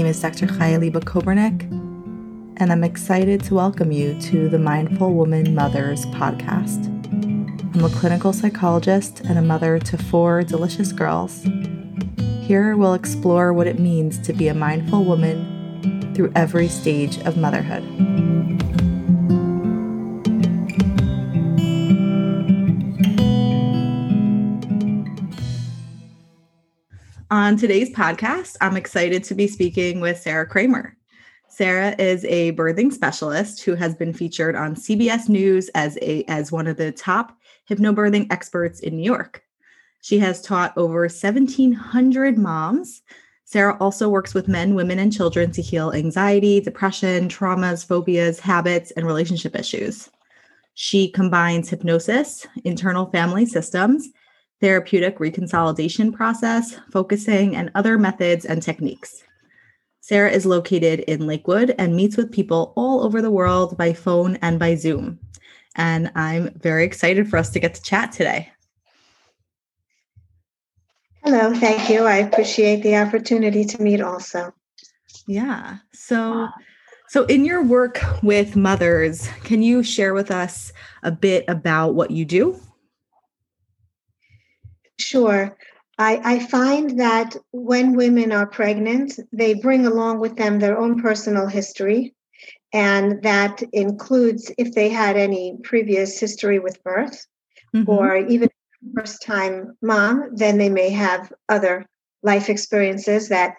name is Dr. Chaya Liba Kobernik, and I'm excited to welcome you to the Mindful Woman Mothers podcast. I'm a clinical psychologist and a mother to four delicious girls. Here we'll explore what it means to be a mindful woman through every stage of motherhood. On today's podcast, I'm excited to be speaking with Sara Kramer. Sara is a birthing specialist who has been featured on CBS News as a as one of the top hypnobirthing experts in New York. She has taught over 1700 moms. Sara also works with men, women, and children to heal anxiety, depression, traumas, phobias, habits, and relationship issues. She combines hypnosis, internal family systems, therapeutic reconsolidation process, focusing, and other methods and techniques. Sara is located in Lakewood and meets with people all over the world by phone and by Zoom. And I'm very excited for us to get to chat today. Hello, thank you. I appreciate the opportunity to meet also. Yeah. So, so in your work with mothers, can you share with us a bit about what you do? Sure. I, I find that when women are pregnant, they bring along with them their own personal history. And that includes if they had any previous history with birth mm-hmm. or even first time mom, then they may have other life experiences that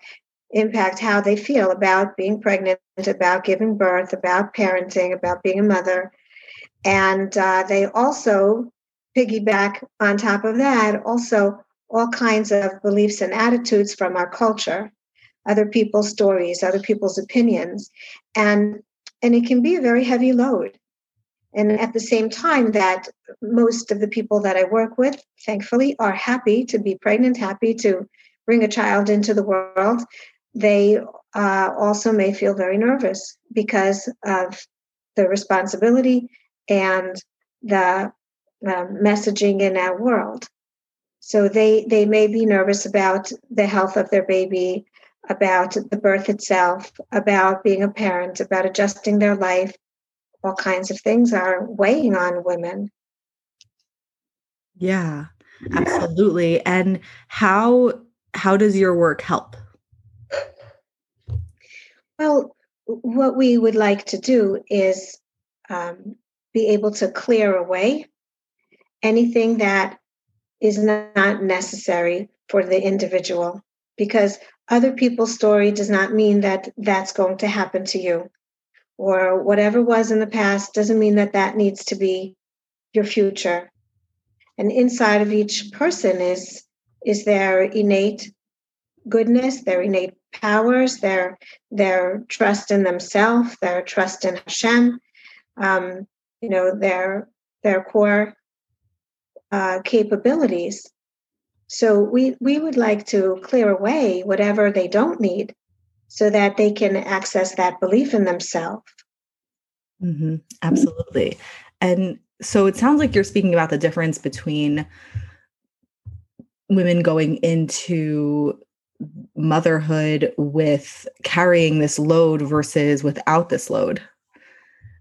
impact how they feel about being pregnant, about giving birth, about parenting, about being a mother. And uh, they also piggyback on top of that also all kinds of beliefs and attitudes from our culture other people's stories other people's opinions and and it can be a very heavy load. And at the same time that most of the people that i work with thankfully are happy to be pregnant happy to bring a child into the world they uh, also may feel very nervous because of the responsibility and the um, messaging in our world. So they they may be nervous about the health of their baby, about the birth itself, about being a parent, about adjusting their life. All kinds of things are weighing on women. Yeah, absolutely. And how how does your work help? Well, what we would like to do is um, be able to clear away anything that is not necessary for the individual because other people's story does not mean that that's going to happen to you. Or whatever was in the past doesn't mean that that needs to be your future. And inside of each person is is their innate goodness their innate powers their their trust in themselves their trust in hashem um, you know their their core uh, capabilities. So we we would like to clear away whatever they don't need, so that they can access that belief in themselves. Mm-hmm. Absolutely, and so it sounds like you're speaking about the difference between women going into motherhood with carrying this load versus without this load.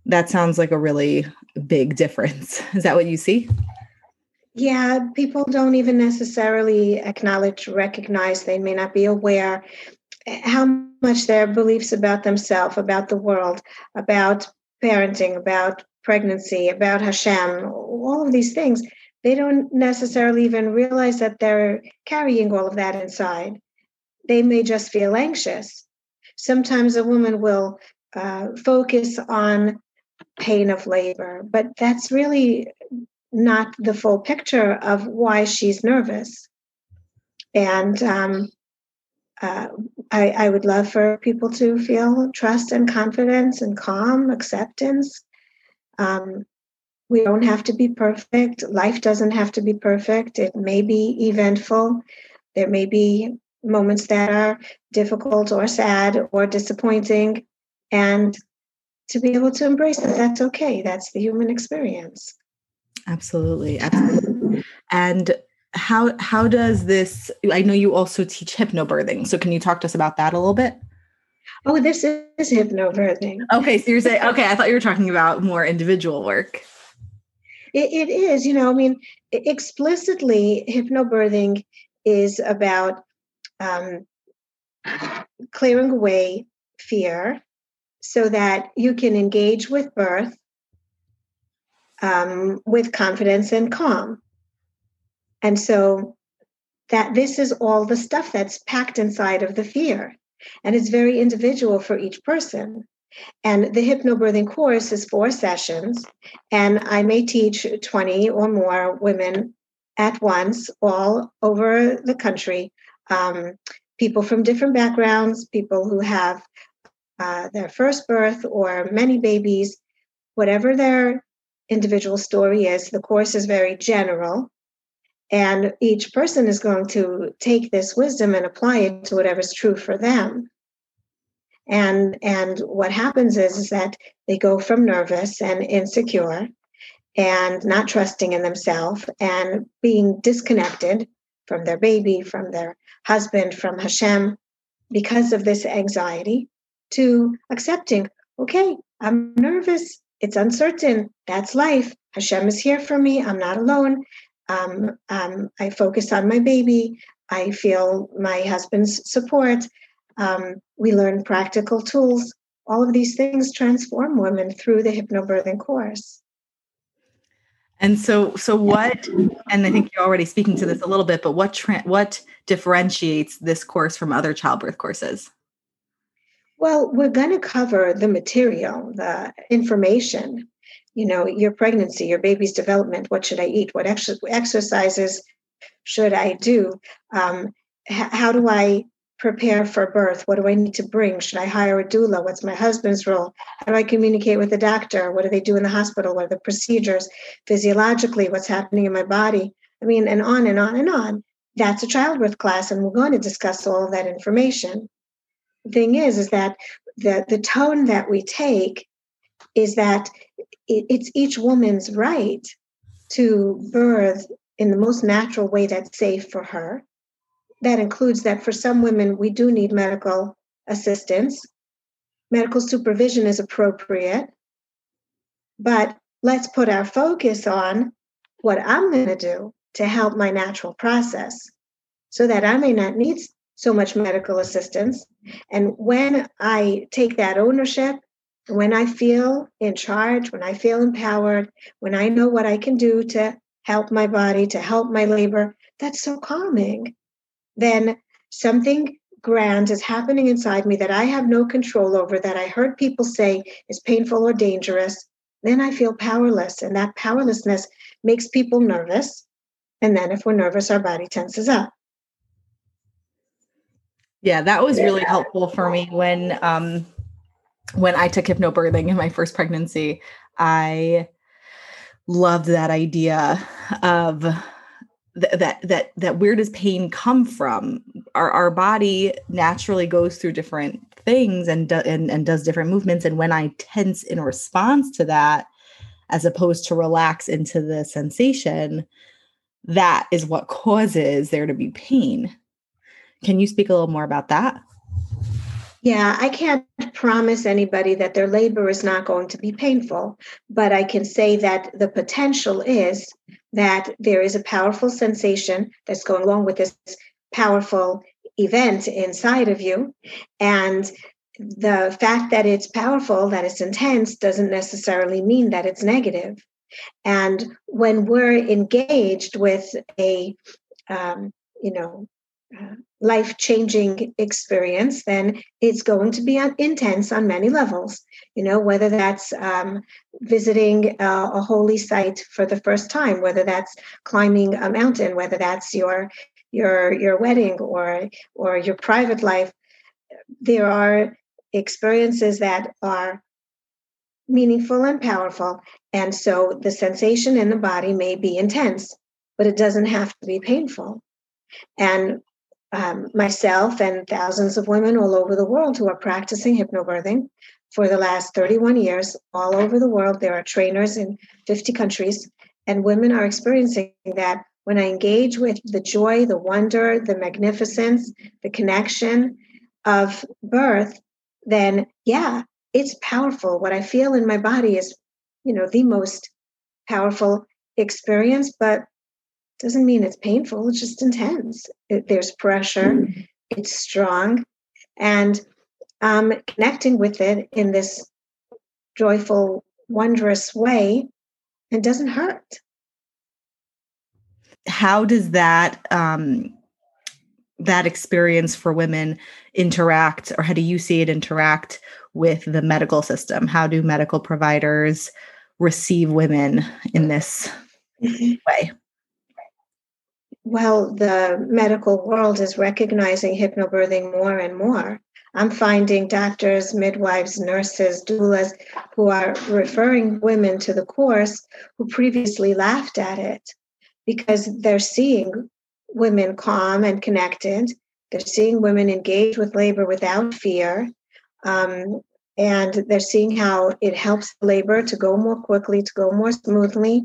That sounds like a really big difference. Is that what you see? Yeah, people don't even necessarily acknowledge, recognize, they may not be aware eh, how much their beliefs about themselves, about the world, about parenting, about pregnancy, about Hashem, all of these things, they don't necessarily even realize that they're carrying all of that inside. They may just feel anxious. Sometimes a woman will uh, focus on pain of labor, but that's really not the full picture of why she's nervous. And um, uh, I, I, would love for people to feel trust and confidence and calm acceptance. Um, we don't have to be perfect. Life doesn't have to be perfect. It may be eventful. There may be moments that are difficult or sad or disappointing. And to be able to embrace that, that's okay. That's the human experience. Absolutely, absolutely. And how how does this? I know you also teach hypnobirthing, so can you talk to us about that a little bit? Oh, this is hypnobirthing. Okay, so you're saying okay. I thought you were talking about more individual work. it, it is, you know. I mean, explicitly, hypnobirthing is about um, clearing away fear, so that you can engage with birth um, with confidence and calm. And so that this is all the stuff that's packed inside of the fear. And it's very individual for each person. And the hypnobirthing course is four sessions, and I may teach 20 or more women at once, all over the country. Um, people from different backgrounds, people who have uh, their first birth or many babies, whatever their individual story is, the course is very general. And each person is going to take this wisdom and apply it to whatever's true for them. And and what happens is, is that they go from nervous and insecure and not trusting in themselves and being disconnected from their baby, from their husband, from Hashem, because of this anxiety, to accepting, okay, I'm nervous, it's uncertain, that's life. Hashem is here for me, I'm not alone. Um, um, I focus on my baby. I feel my husband's support. Um, we learn practical tools. All of these things transform women through the hypnobirthing course. And so, so what? And I think you're already speaking to this a little bit, but what tra- what differentiates this course from other childbirth courses? Well, we're going to cover the material, the information, you know your pregnancy your baby's development what should i eat what ex- exercises should i do um, h- how do i prepare for birth what do i need to bring should i hire a doula what's my husband's role how do i communicate with the doctor what do they do in the hospital what are the procedures physiologically what's happening in my body? I mean and on and on and on. That's a childbirth class and we're going to discuss all of that information thing is is that the the tone that we take is that it, it's each woman's right to birth in the most natural way that's safe for her. That includes that for some women, we do need medical assistance. Medical supervision is appropriate. But let's put our focus on what I'm going to do to help my natural process so that I may not need so much medical assistance. And when I take that ownership when I feel in charge, when I feel empowered, when I know what I can do to help my body, to help my labor, that's so calming. Then something grand is happening inside me that I have no control over, that I heard people say is painful or dangerous. Then I feel powerless, and that powerlessness makes people nervous. And then, if we're nervous, our body tenses up. Yeah, that was really helpful for me when um, when I took hypnobirthing in my first pregnancy, I loved that idea of th- that that that where does pain come from? Our our body naturally goes through different things and do, and and does different movements and when I tense in response to that as opposed to relax into the sensation, that is what causes there to be pain. Can you speak a little more about that? Yeah, I can't promise anybody that their labor is not going to be painful, but I can say that the potential is that there is a powerful sensation that's going along with this powerful event inside of you. And the fact that it's powerful, that it's intense, doesn't necessarily mean that it's negative. And when we're engaged with a, um, you know, life changing experience, then it's going to be intense on many levels. You know, whether that's um, visiting a, a holy site for the first time, whether that's climbing a mountain, whether that's your your your wedding or or your private life. There are experiences that are meaningful and powerful, and so the sensation in the body may be intense, but it doesn't have to be painful. And um, myself and thousands of women all over the world who are practicing hypnobirthing for the last 31 years all over the world. There are trainers in 50 countries, and women are experiencing that when I engage with the joy, the wonder, the magnificence, the connection of birth, then yeah, it's powerful. What I feel in my body is, you know, the most powerful experience, but doesn't mean it's painful. It's just intense. It, there's pressure. Mm-hmm. It's strong, and um, connecting with it in this joyful, wondrous way, it doesn't hurt. How does that um, that experience for women interact, or how do you see it interact with the medical system? How do medical providers receive women in this mm-hmm. way? Well, the medical world is recognizing hypnobirthing more and more. I'm finding doctors, midwives, nurses, doulas who are referring women to the course who previously laughed at it because they're seeing women calm and connected. They're seeing women engage with labor without fear. Um, and they're seeing how it helps labor to go more quickly, to go more smoothly.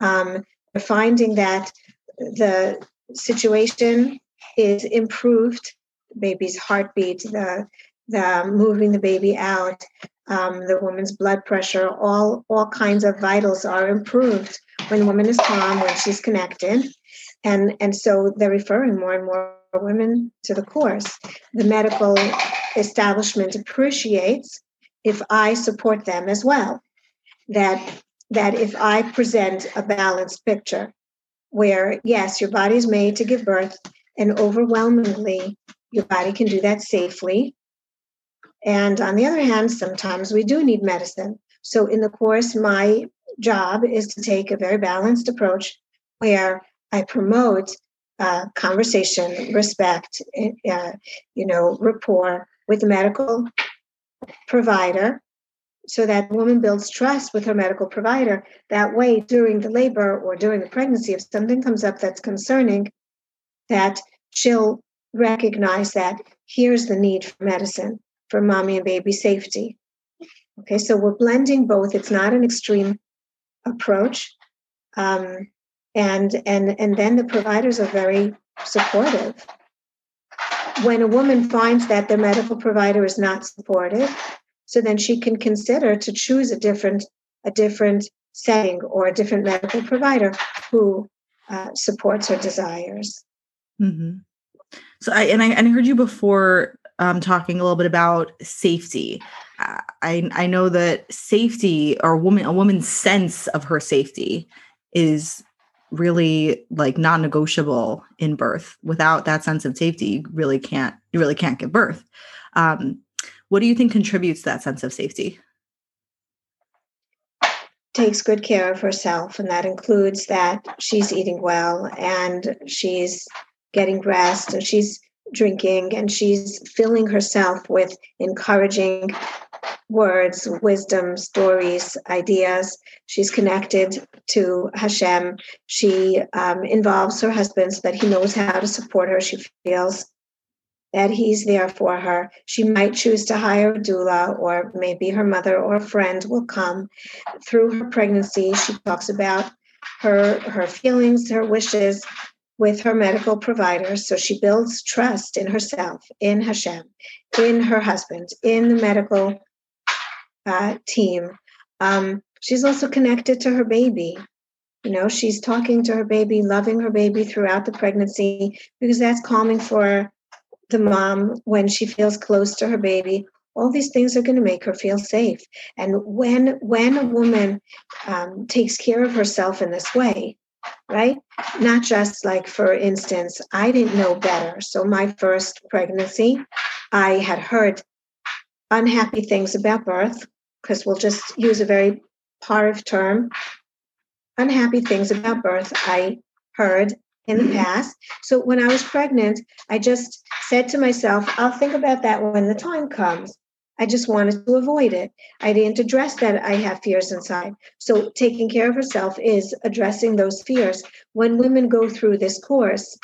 Um, they're finding that the situation is improved baby's heartbeat, the the moving the baby out, um, the woman's blood pressure, all all kinds of vitals are improved when the woman is calm, when she's connected, and and so they're referring more and more women to the course. The medical establishment appreciates if I support them as well. That that if I present a balanced picture, where yes, your body is made to give birth, and overwhelmingly your body can do that safely. And on the other hand, sometimes we do need medicine. So, in the course, my job is to take a very balanced approach where I promote uh, conversation, respect, uh, you know, rapport with the medical provider so that woman builds trust with her medical provider. That way, during the labor or during the pregnancy, if something comes up that's concerning, that she'll recognize that here's the need for medicine for mommy and baby safety. Okay, so we're blending both. It's not an extreme approach. Um, and and and then the providers are very supportive. When a woman finds that their medical provider is not supportive, so then she can consider to choose a different a different setting or a different medical provider who uh, supports her desires. Mm-hmm. So I and I, and I heard you before um, talking a little bit about safety. I I know that safety or a woman a woman's sense of her safety is really like non-negotiable in birth. Without that sense of safety, you really can't you really can't give birth. Um, what do you think contributes to that sense of safety? Takes good care of herself, and that includes that she's eating well and she's getting rest and she's drinking and she's filling herself with encouraging words, wisdom, stories, ideas. She's connected to Hashem. She um, involves her husband so that he knows how to support her. She feels that he's there for her. She might choose to hire a doula, or maybe her mother or a friend will come. Through her pregnancy, she talks about her her feelings, her wishes, with her medical providers. So she builds trust in herself, in Hashem, in her husband, in the medical uh, team. Um, she's also connected to her baby. You know, she's talking to her baby, loving her baby throughout the pregnancy because that's calming for the mom when she feels close to her baby. All these things are going to make her feel safe. And when when a woman um, takes care of herself in this way, right? Not just like, for instance, I didn't know better. So, my first pregnancy, I had heard unhappy things about birth, because we'll just use a very parv term. Unhappy things about birth I heard in the past. So, when I was pregnant, I just said to myself, I'll think about that when the time comes. I just wanted to avoid it. I didn't address that I have fears inside. So, taking care of herself is addressing those fears. When women go through this course,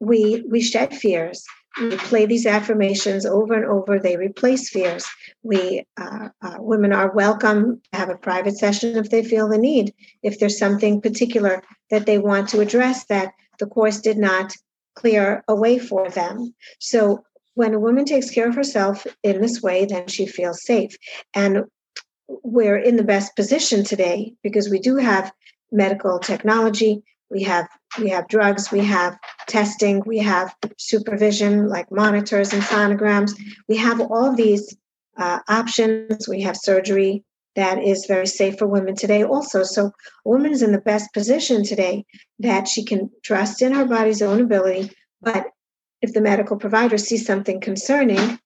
we we shed fears. We play these affirmations over and over. They replace fears. We uh, uh, women are welcome to have a private session if they feel the need. If there's something particular that they want to address that the course did not clear a way for them. So when a woman takes care of herself in this way, then she feels safe. And we're in the best position today because we do have medical technology. We have we have drugs. We have testing. We have supervision like monitors and sonograms. We have all these uh, options. We have surgery that is very safe for women today also. So a woman is in the best position today that she can trust in her body's own ability but if the medical provider sees something concerning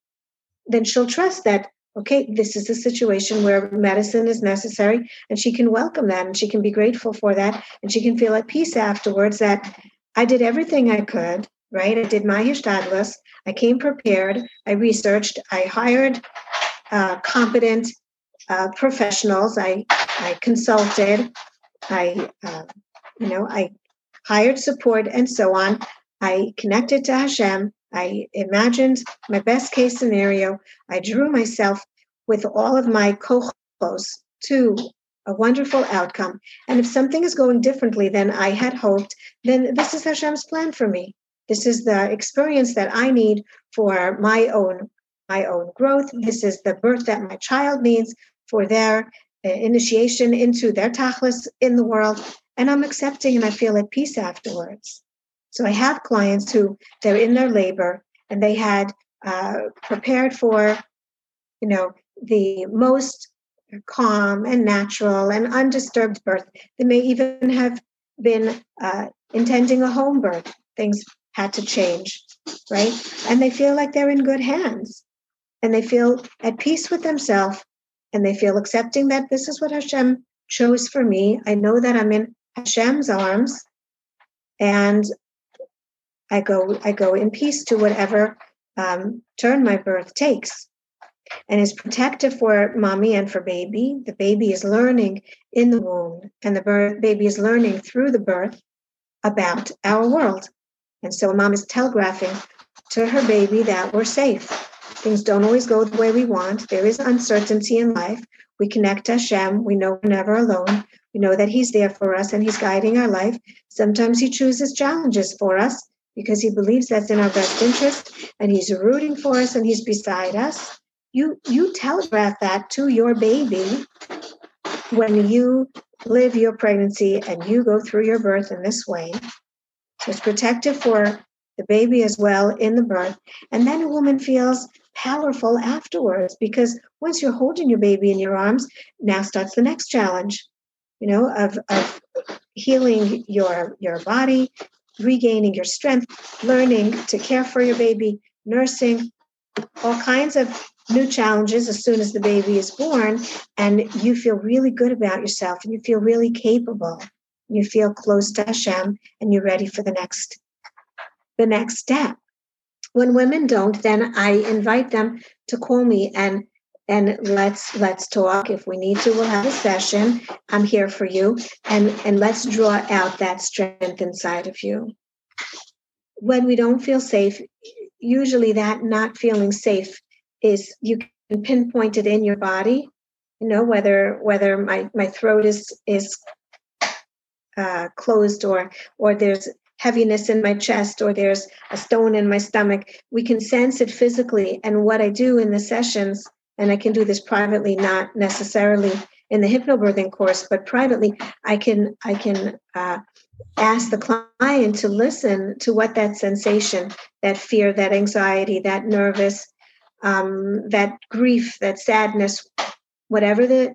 then she'll trust that okay, this is a situation where medicine is necessary, and she can welcome that and she can be grateful for that, and she can feel at peace afterwards that I did everything I could, right? I did my hishtadlus, I came prepared, I researched, I hired uh, competent uh, professionals, I, I consulted, I, uh, you know, I hired support and so on. I connected to Hashem. I imagined my best case scenario. I drew myself with all of my kohos to a wonderful outcome. And if something is going differently than I had hoped, then this is Hashem's plan for me. This is the experience that I need for my own my own growth. This is the birth that my child needs for their uh, initiation into their tachlis in the world. And I'm accepting and I feel at peace afterwards. So I have clients who they're in their labor and they had uh, prepared for, you know, the most calm and natural and undisturbed birth. They may even have been uh, intending a home birth. Things had to change, right? And they feel like they're in good hands and they feel at peace with themselves and they feel accepting that this is what Hashem chose for me. I know that I'm in Hashem's arms and I go I go in peace to whatever um, turn my birth takes and is protective for mommy and for baby. The baby is learning in the womb, and the birth, baby is learning through the birth about our world. And so mom is telegraphing to her baby that we're safe. Things don't always go the way we want. There is uncertainty in life. We connect to Hashem. We know we're never alone. We know that He's there for us and He's guiding our life. Sometimes He chooses challenges for us because He believes that's in our best interest and He's rooting for us and He's beside us you you telegraph that to your baby when you live your pregnancy and you go through your birth in this way so it's protective for the baby as well in the birth. And then a woman feels powerful afterwards because once you're holding your baby in your arms now starts the next challenge you know of, of healing your your body regaining your strength learning to care for your baby nursing all kinds of new challenges as soon as the baby is born. And you feel really good about yourself and you feel really capable. You feel close to Hashem and you're ready for the next the next step. When women don't then i invite them to call me and and let's let's talk. If we need to we'll have a session. I'm here for you. And and let's draw out that strength inside of you. When we don't feel safe usually that not feeling safe is you can pinpoint it in your body you know whether whether my my throat is is uh, closed or or there's heaviness in my chest or there's a stone in my stomach we can sense it physically and what i do in the sessions and i can do this privately not necessarily in the hypnobirthing course but privately i can i can uh, ask the client to listen to what that sensation that fear that anxiety that nervous um, that grief, that sadness, whatever the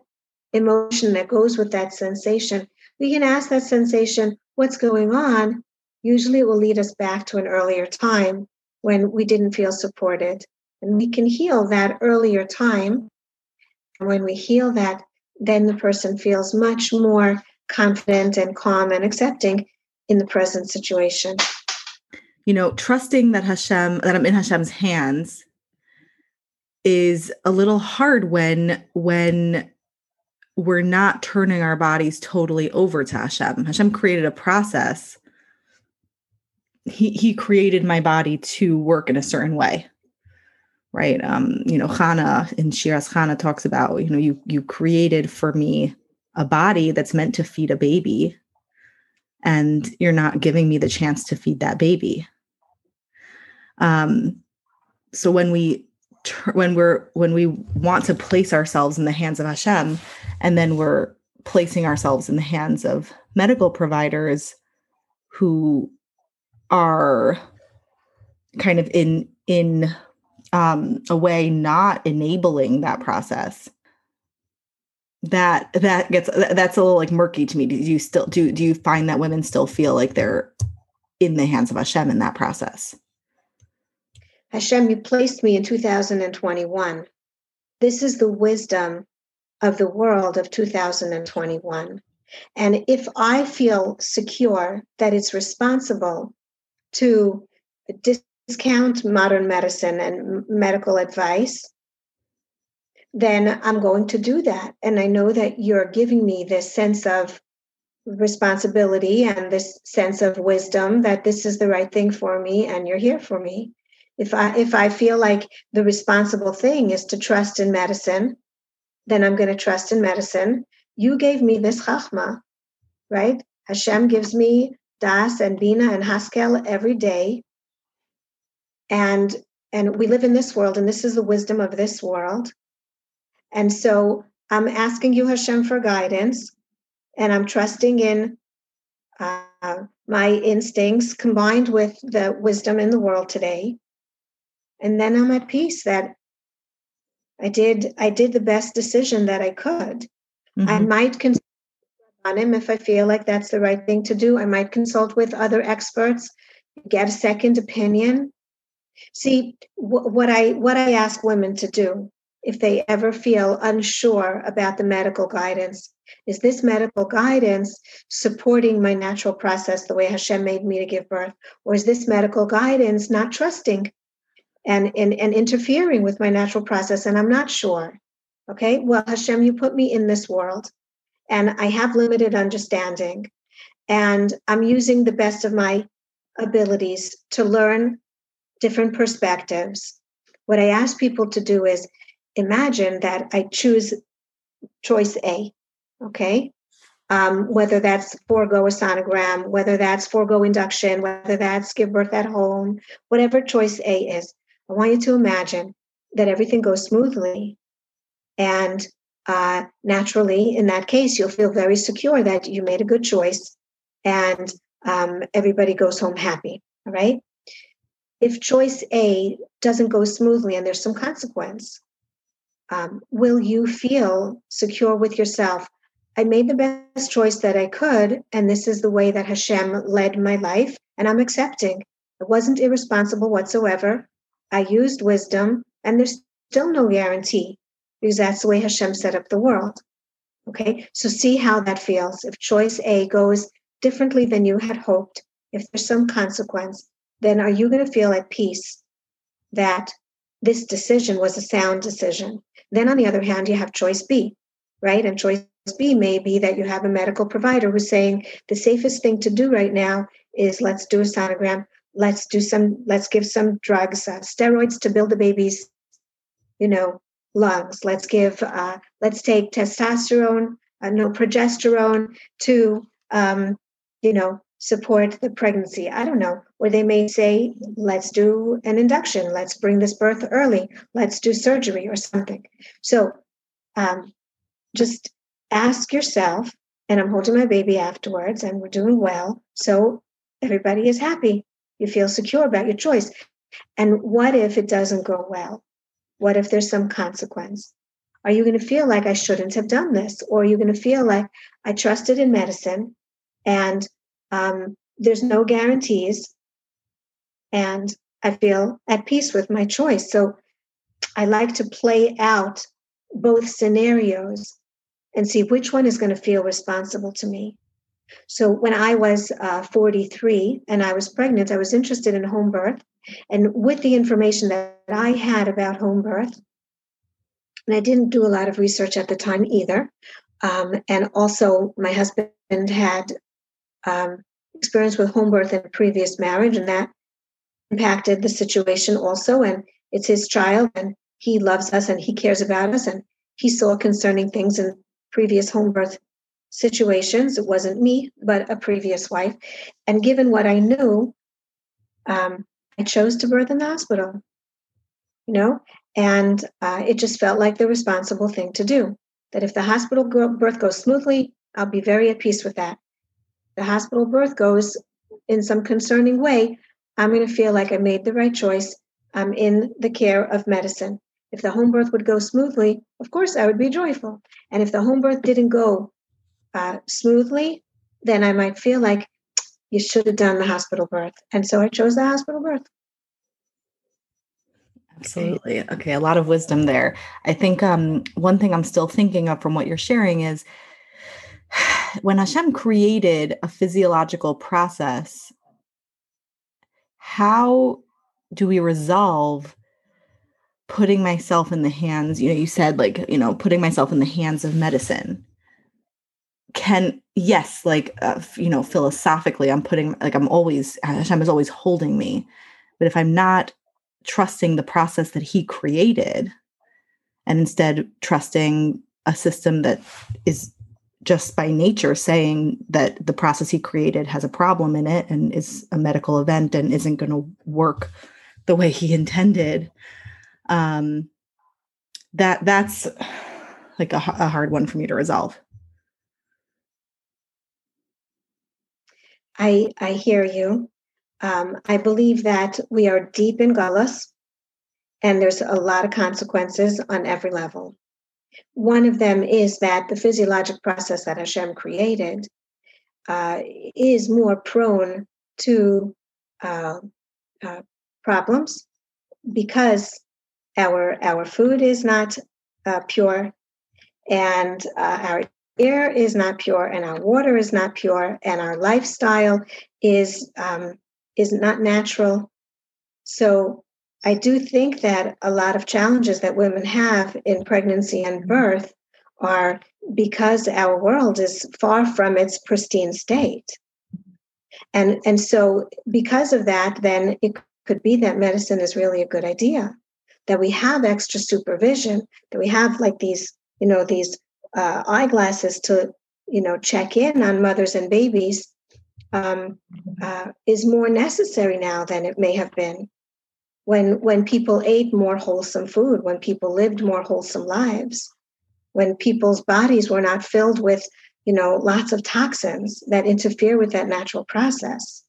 emotion that goes with that sensation, we can ask that sensation, what's going on? Usually it will lead us back to an earlier time when we didn't feel supported. And we can heal that earlier time. And when we heal that, then the person feels much more confident and calm and accepting in the present situation. You know, trusting that Hashem, that I'm in Hashem's hands is a little hard when when we're not turning our bodies totally over to Hashem. Hashem created a process. He he created my body to work in a certain way. Right. Um, you know, Chana in Shiras Chana talks about, you know, you you created for me a body that's meant to feed a baby, and you're not giving me the chance to feed that baby. Um, so when we when we're when we want to place ourselves in the hands of Hashem, and then we're placing ourselves in the hands of medical providers who are kind of in in um, a way not enabling that process. That that gets that's a little like murky to me. Do you still do do you find that women still feel like they're in the hands of hashem in that process? Hashem you placed me in 2021 this is the wisdom of the world of 2021 and if i feel secure that it's responsible to discount modern medicine and medical advice then I'm going to do that. And I know that you're giving me this sense of responsibility and this sense of wisdom that this is the right thing for me and you're here for me. If I if I feel like the responsible thing is to trust in medicine, then I'm going to trust in medicine. You gave me this chachma, right? Hashem gives me das and bina and haskel every day. And and we live in this world and this is the wisdom of this world and so I'm asking you, Hashem, for guidance, and I'm trusting in uh, my instincts combined with the wisdom in the world today. And then I'm at peace that I did I did the best decision that I could. Mm-hmm. I might consult on him if I feel like that's the right thing to do. I might consult with other experts, get a second opinion. See wh- what I what I ask women to do if they ever feel unsure about the medical guidance. Is this medical guidance supporting my natural process the way Hashem made me to give birth? Or is this medical guidance not trusting and, and, and interfering with my natural process? And I'm not sure. Okay, well, Hashem, you put me in this world and I have limited understanding. And I'm using the best of my abilities to learn different perspectives. What I ask people to do is imagine that I choose choice A, okay? Um, whether that's forego a sonogram, whether that's forego induction, whether that's give birth at home, whatever choice A is, I want you to imagine that everything goes smoothly. And uh, naturally, in that case, you'll feel very secure that you made a good choice and um, everybody goes home happy. All right. If choice A doesn't go smoothly and there's some consequence, um, will you feel secure with yourself? I made the best choice that I could, and this is the way that Hashem led my life, and I'm accepting. It wasn't irresponsible whatsoever. I used wisdom, and there's still no guarantee because that's the way Hashem set up the world. Okay, so see how that feels. If choice A goes differently than you had hoped, if there's some consequence, then are you going to feel at peace that this decision was a sound decision? Then, on the other hand, you have choice B, right? And choice B may be that you have a medical provider who's saying the safest thing to do right now is let's do a sonogram, let's do some, let's give some drugs, uh, steroids to build the baby's, you know, lungs. Let's give, uh, let's take testosterone, uh, no progesterone to, um, you know, support the pregnancy. I don't know. Or they may say, let's do an induction, let's bring this birth early, let's do surgery or something. So um, just ask yourself, and I'm holding my baby afterwards, and we're doing well. So everybody is happy. You feel secure about your choice. And what if it doesn't go well? What if there's some consequence? Are you going to feel like I shouldn't have done this? Or are you going to feel like I trusted in medicine and um, there's no guarantees. And I feel at peace with my choice. So I like to play out both scenarios and see which one is going to feel responsible to me. So when I was uh, 43 and I was pregnant, I was interested in home birth. And with the information that I had about home birth, and I didn't do a lot of research at the time either. Um, and also, my husband had um, experience with home birth in a previous marriage, and that impacted the situation also. And it's his child, and he loves us and he cares about us, and he saw concerning things in previous home birth situations. It wasn't me, but a previous wife. And given what I knew, um, I chose to birth in the hospital. you know, and uh, it just felt like the responsible thing to do. That if the hospital birth goes smoothly, I'll be very at peace with that. The hospital birth goes in some concerning way, I'm going to feel like I made the right choice. I'm in the care of medicine. If the home birth would go smoothly, of course, I would be joyful. And if the home birth didn't go uh, smoothly, then I might feel like you should have done the hospital birth. And so I chose the hospital birth. Absolutely. Okay, a lot of wisdom there. I think um, one thing I'm still thinking of from what you're sharing is when Hashem created a physiological process, how do we resolve putting myself in the hands? You know, you said like, you know, putting myself in the hands of medicine. Can, yes, like, uh, you know, philosophically, I'm putting, like, I'm always, Hashem is always holding me. But if I'm not trusting the process that he created and instead trusting a system that is just by nature saying that the process he created has a problem in it and is a medical event and isn't going to work the way he intended um that that's like a, a hard one for me to resolve i i hear you. Um, i believe that we are deep in galus and there's a lot of consequences on every level. One of them is that the physiologic process that Hashem created uh, is more prone to uh, uh, problems because our our food is not uh, pure, and uh, our air is not pure, and our water is not pure, and our lifestyle is um, is not natural. So I do think that a lot of challenges that women have in pregnancy and birth are because our world is far from its pristine state. And, and so, because of that, then it could be that medicine is really a good idea, that we have extra supervision, that we have like these, you know, these uh, eyeglasses to, you know, check in on mothers and babies um, uh, is more necessary now than it may have been when when people ate more wholesome food when people lived more wholesome lives when people's bodies were not filled with you know lots of toxins that interfere with that natural process.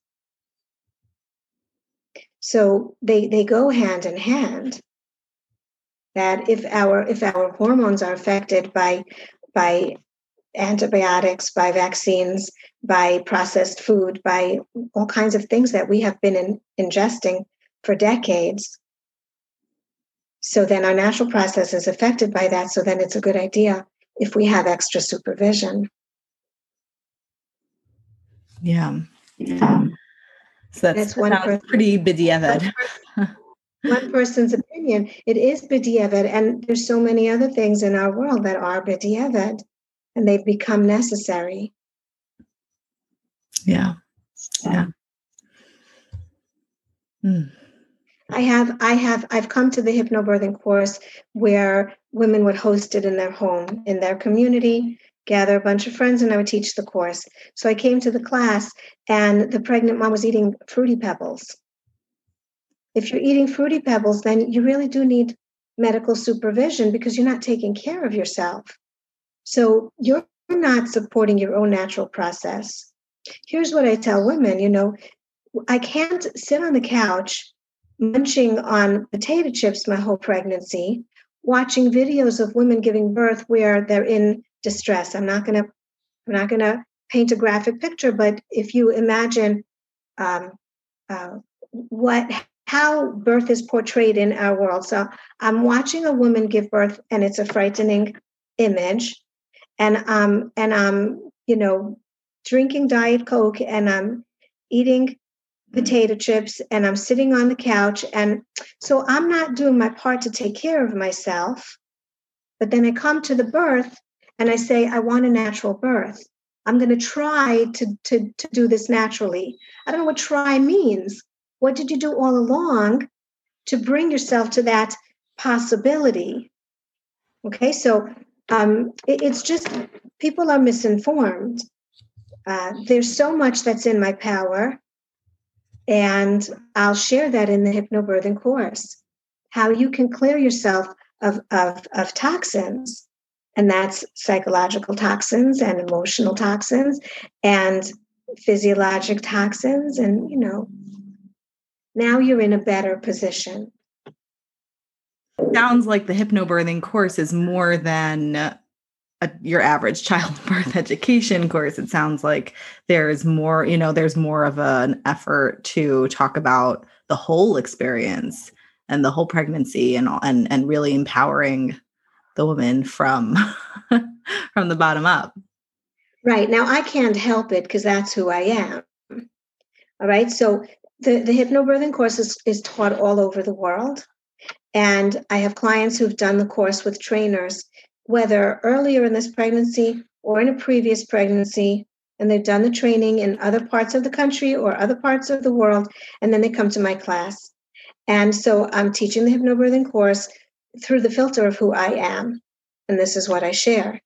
So they they go hand in hand that if our if our hormones are affected by by antibiotics by vaccines by processed food by all kinds of things that we have been in, ingesting for decades. So then our natural process is affected by that. So then it's a good idea if we have extra supervision. Yeah. yeah. So that's, that's one person, pretty b'diavad. One, person's opinion. It is b'diavad, and there's so many other things in our world that are b'diavad, and they've become necessary. Yeah. Yeah. Mm. I have, I have, I've come to the hypnobirthing course where women would host it in their home, in their community, gather a bunch of friends, and I would teach the course. So I came to the class, and the pregnant mom was eating fruity pebbles. If you're eating fruity pebbles, then you really do need medical supervision because you're not taking care of yourself. So you're not supporting your own natural process. Here's what I tell women you know, I can't sit on the couch munching on potato chips my whole pregnancy, watching videos of women giving birth where they're in distress. I'm not going to I'm not going to paint a graphic picture, but if you imagine um, uh, what how birth is portrayed in our world. So I'm watching a woman give birth, and it's a frightening image, and um and I'm you know drinking diet coke, and I'm eating potato chips and I'm sitting on the couch. And so I'm not doing my part to take care of myself. But then I come to the birth and I say, I want a natural birth. I'm going to try to, to, to do this naturally. I don't know what try means. What did you do all along to bring yourself to that possibility? Okay, so um, it, it's just people are misinformed. Uh, there's so much that's in my power and I'll share that in the hypnobirthing course. how you can clear yourself of, of, of toxins. And that's psychological toxins and emotional toxins and physiologic toxins. And, you know, now you're in a better position. Sounds like the hypnobirthing course is more than a, your average childbirth education course. It sounds like there's more, you know, there's more of an effort to talk about the whole experience and the whole pregnancy and and and really empowering the woman from from the bottom up. Right. Now I can't help it because that's who I am. All right. So the, the hypnobirthing course is, is taught all over the world. And I have clients who've done the course with trainers, whether earlier in this pregnancy or in a previous pregnancy, and they've done the training in other parts of the country or other parts of the world, and then they come to my class. And so I'm teaching the hypnobirthing course through the filter of who I am. And this is what I share.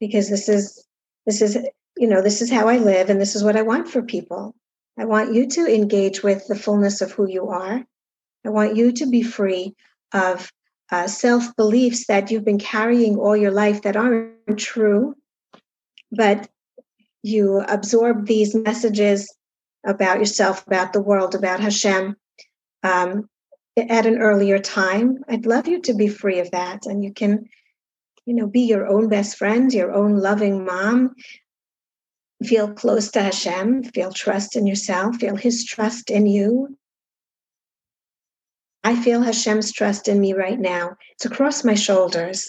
Because this is this is you know, this is how I live and this is what I want for people. I want you to engage with the fullness of who you are. I want you to be free of uh, self beliefs that you've been carrying all your life that aren't true, but you absorb these messages about yourself, about the world, about Hashem, um, at an earlier time. I'd love you to be free of that. And you can, you know, be your own best friend, your own loving mom. Feel close to Hashem, feel trust in yourself, feel His trust in you. I feel Hashem's trust in me right now. It's across my shoulders.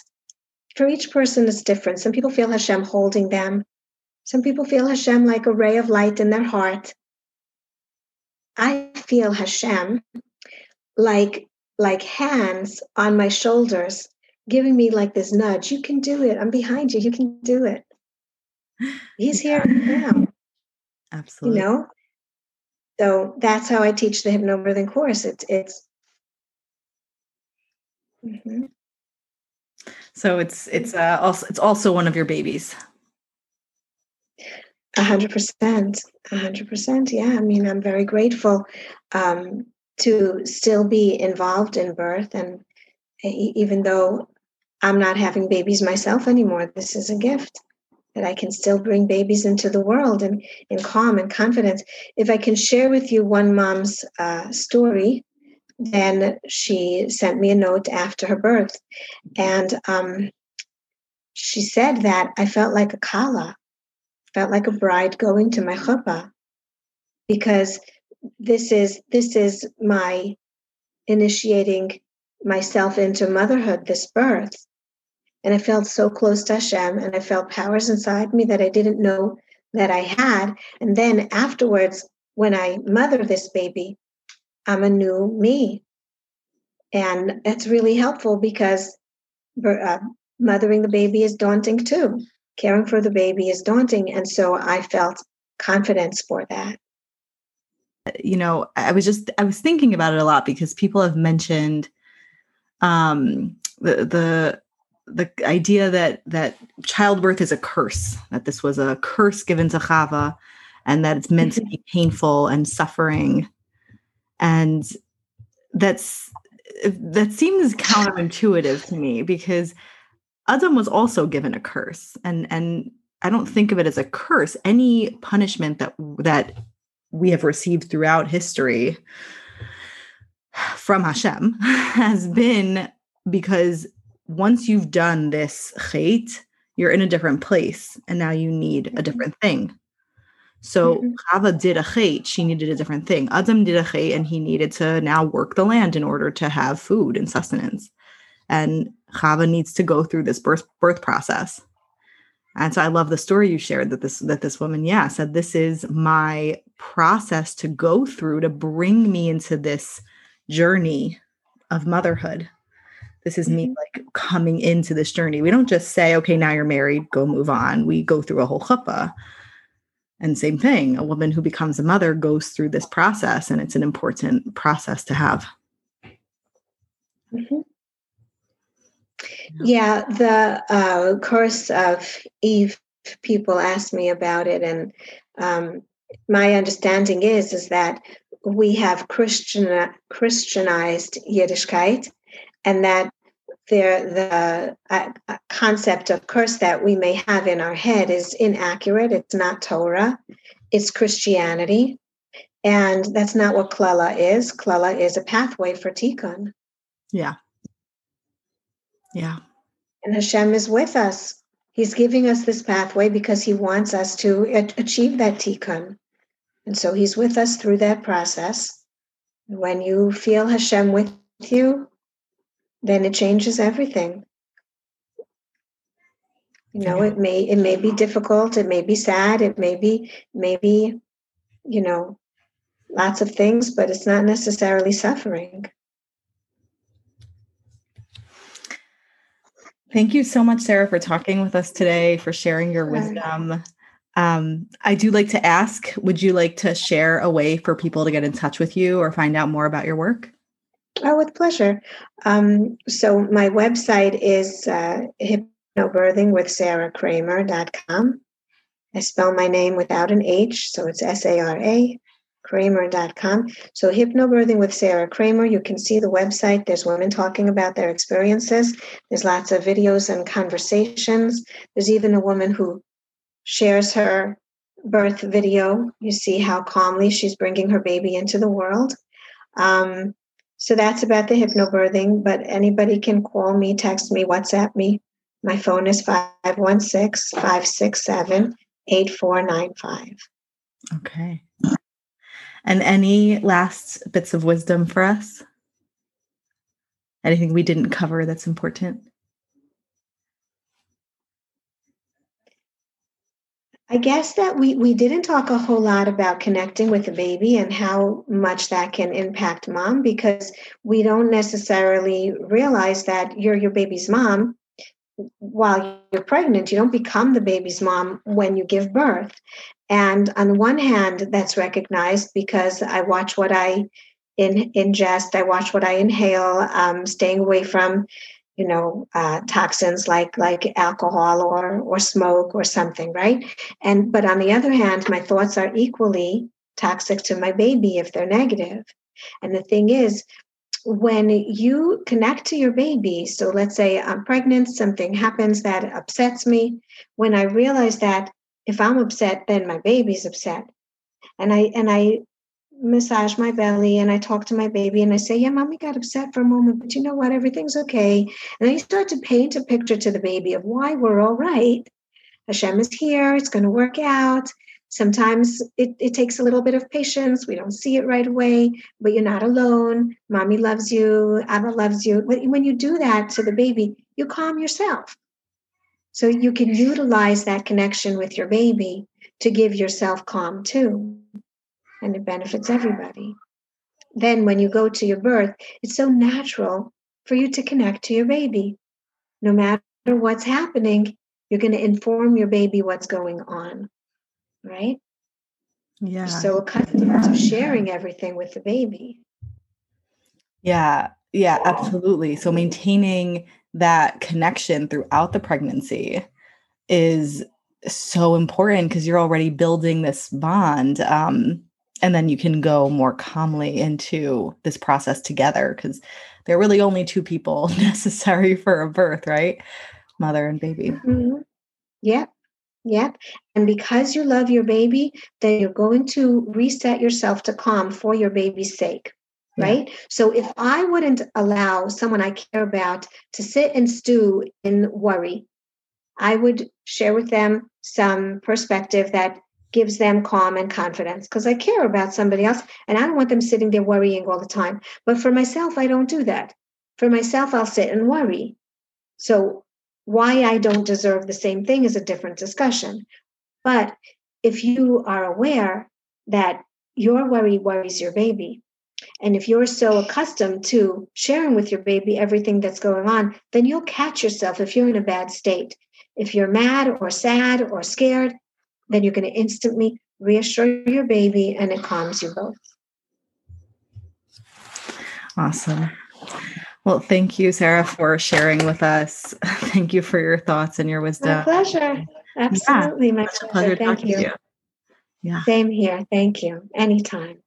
For each person, it's different. Some people feel Hashem holding them. Some people feel Hashem like a ray of light in their heart. I feel Hashem like like hands on my shoulders giving me like this nudge you can do it i'm behind you you can do it he's here now absolutely you know so that's how i teach the hypnobirthing course it's it's mm-hmm. so it's it's uh also it's also one of your babies a hundred percent a hundred percent yeah i mean i'm very grateful um to still be involved in birth. And even though I'm not having babies myself anymore, this is a gift that I can still bring babies into the world and in calm and confidence. If I can share with you one mom's uh, story, then she sent me a note after her birth. And um, she said that I felt like a kala, felt like a bride going to my chuppah because this is this is my initiating myself into motherhood this birth and i felt so close to hashem and i felt powers inside me that i didn't know that i had. And then afterwards when i mother this baby i'm a new me. And it's really helpful because uh, mothering the baby is daunting too. Caring for the baby is daunting and so i felt confidence for that. You know, I was just I was thinking about it a lot because people have mentioned um the the the idea that that childbirth is a curse, that this was a curse given to Chava, and that it's meant to be mm-hmm. painful and suffering. And that's that seems counterintuitive to me because Adam was also given a curse. And and I don't think of it as a curse. Any punishment that that we have received throughout history from Hashem has been because once you've done this chait, you're in a different place and now you need a mm-hmm. different thing. So mm-hmm. Chava did a chait, she needed a different thing. Adam did a chait and he needed to now work the land in order to have food and sustenance. And Chava needs to go through this birth birth process. And so I love the story you shared that this that this woman, yeah, said this is my process to go through to bring me into this journey of motherhood. This is me mm-hmm. like coming into this journey. We don't just say, okay, now you're married, go move on. We go through a whole chuppah. And same thing, a woman who becomes a mother goes through this process, and it's an important process to have. Mm-hmm. Yeah, the uh, course of Eve, people ask me about it, and um, my understanding is is that we have Christian, Christianized Yiddishkeit, and that there the uh, uh, concept of curse that we may have in our head is inaccurate. It's not Torah, it's Christianity. And that's not what Klela is. Klela is a pathway for Tikkun. Yeah. Yeah. And Hashem is with us. He's giving us this pathway because he wants us to achieve that Tikkun. And so he's with us through that process. When you feel Hashem with you, then it changes everything. You know, it may it may be difficult, it may be sad, it may be maybe, you know, lots of things, but it's not necessarily suffering. Thank you so much, Sara, for talking with us today, for sharing your wisdom. Um, I do like to ask Would you like to share a way for people to get in touch with you or find out more about your work? Oh, with pleasure. Um, so, my website is uh, hypnobirthingwithsarakramer.com. I spell my name without an H, so it's S A R A kramer.com. So, Hypnobirthing with Sara Kramer, you can see the website. There's women talking about their experiences. There's lots of videos and conversations. There's even a woman who shares her birth video. You see how calmly she's bringing her baby into the world. Um, so that's about the hypnobirthing, but anybody can call me, text me, WhatsApp me. My phone is 516 567 8495. Okay. And any last bits of wisdom for us? Anything we didn't cover that's important? I guess that we we didn't talk a whole lot about connecting with the baby and how much that can impact mom because we don't necessarily realize that you're your baby's mom while you're pregnant. You don't become the baby's mom when you give birth. And on one hand, that's recognized because I watch what I in, ingest, I watch what I inhale, um, staying away from, you know, uh, toxins like like alcohol or or smoke or something, right? And but on the other hand, my thoughts are equally toxic to my baby if they're negative. And the thing is, when you connect to your baby, so let's say I'm pregnant, something happens that upsets me. When I realize that if i'm upset then my baby's upset and i and i massage my belly and i talk to my baby and i say yeah mommy got upset for a moment but you know what? Everything's okay. And i start to paint a picture to the baby of why we're all right. Hashem is here it's going to work out. Sometimes it, it takes a little bit of patience we don't see it right away but you're not alone. Mommy loves you abba loves you. When you do that to the baby you calm yourself. So you can utilize that connection with your baby to give yourself calm too. And it benefits everybody. Then when you go to your birth, it's so natural for you to connect to your baby. No matter what's happening, you're going to inform your baby what's going on. Right? Yeah. You're so accustomed yeah. to sharing everything with the baby. Yeah. Yeah, absolutely. So maintaining that connection throughout the pregnancy is so important because you're already building this bond um, and then you can go more calmly into this process together because there are really only two people necessary for a birth right mother and baby mm-hmm. yep yep and because you love your baby then you're going to reset yourself to calm for your baby's sake right? So if I wouldn't allow someone I care about to sit and stew in worry, I would share with them some perspective that gives them calm and confidence because I care about somebody else and I don't want them sitting there worrying all the time. But for myself, I don't do that. For myself, I'll sit and worry. So, why I don't deserve the same thing is a different discussion. But if you are aware that your worry worries your baby, and if you're so accustomed to sharing with your baby everything that's going on, then you'll catch yourself if you're in a bad state. If you're mad or sad or scared, then you're going to instantly reassure your baby and it calms you both. Awesome. Well, thank you, Sara, for sharing with us. Thank you for your thoughts and your wisdom. My pleasure. Absolutely. Yeah, my pleasure. pleasure thank you. you. Yeah. Same here. Thank you. Anytime.